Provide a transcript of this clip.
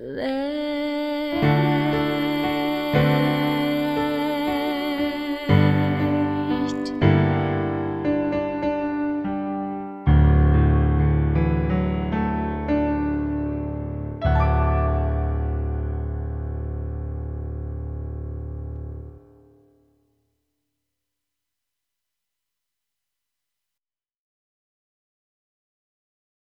Let.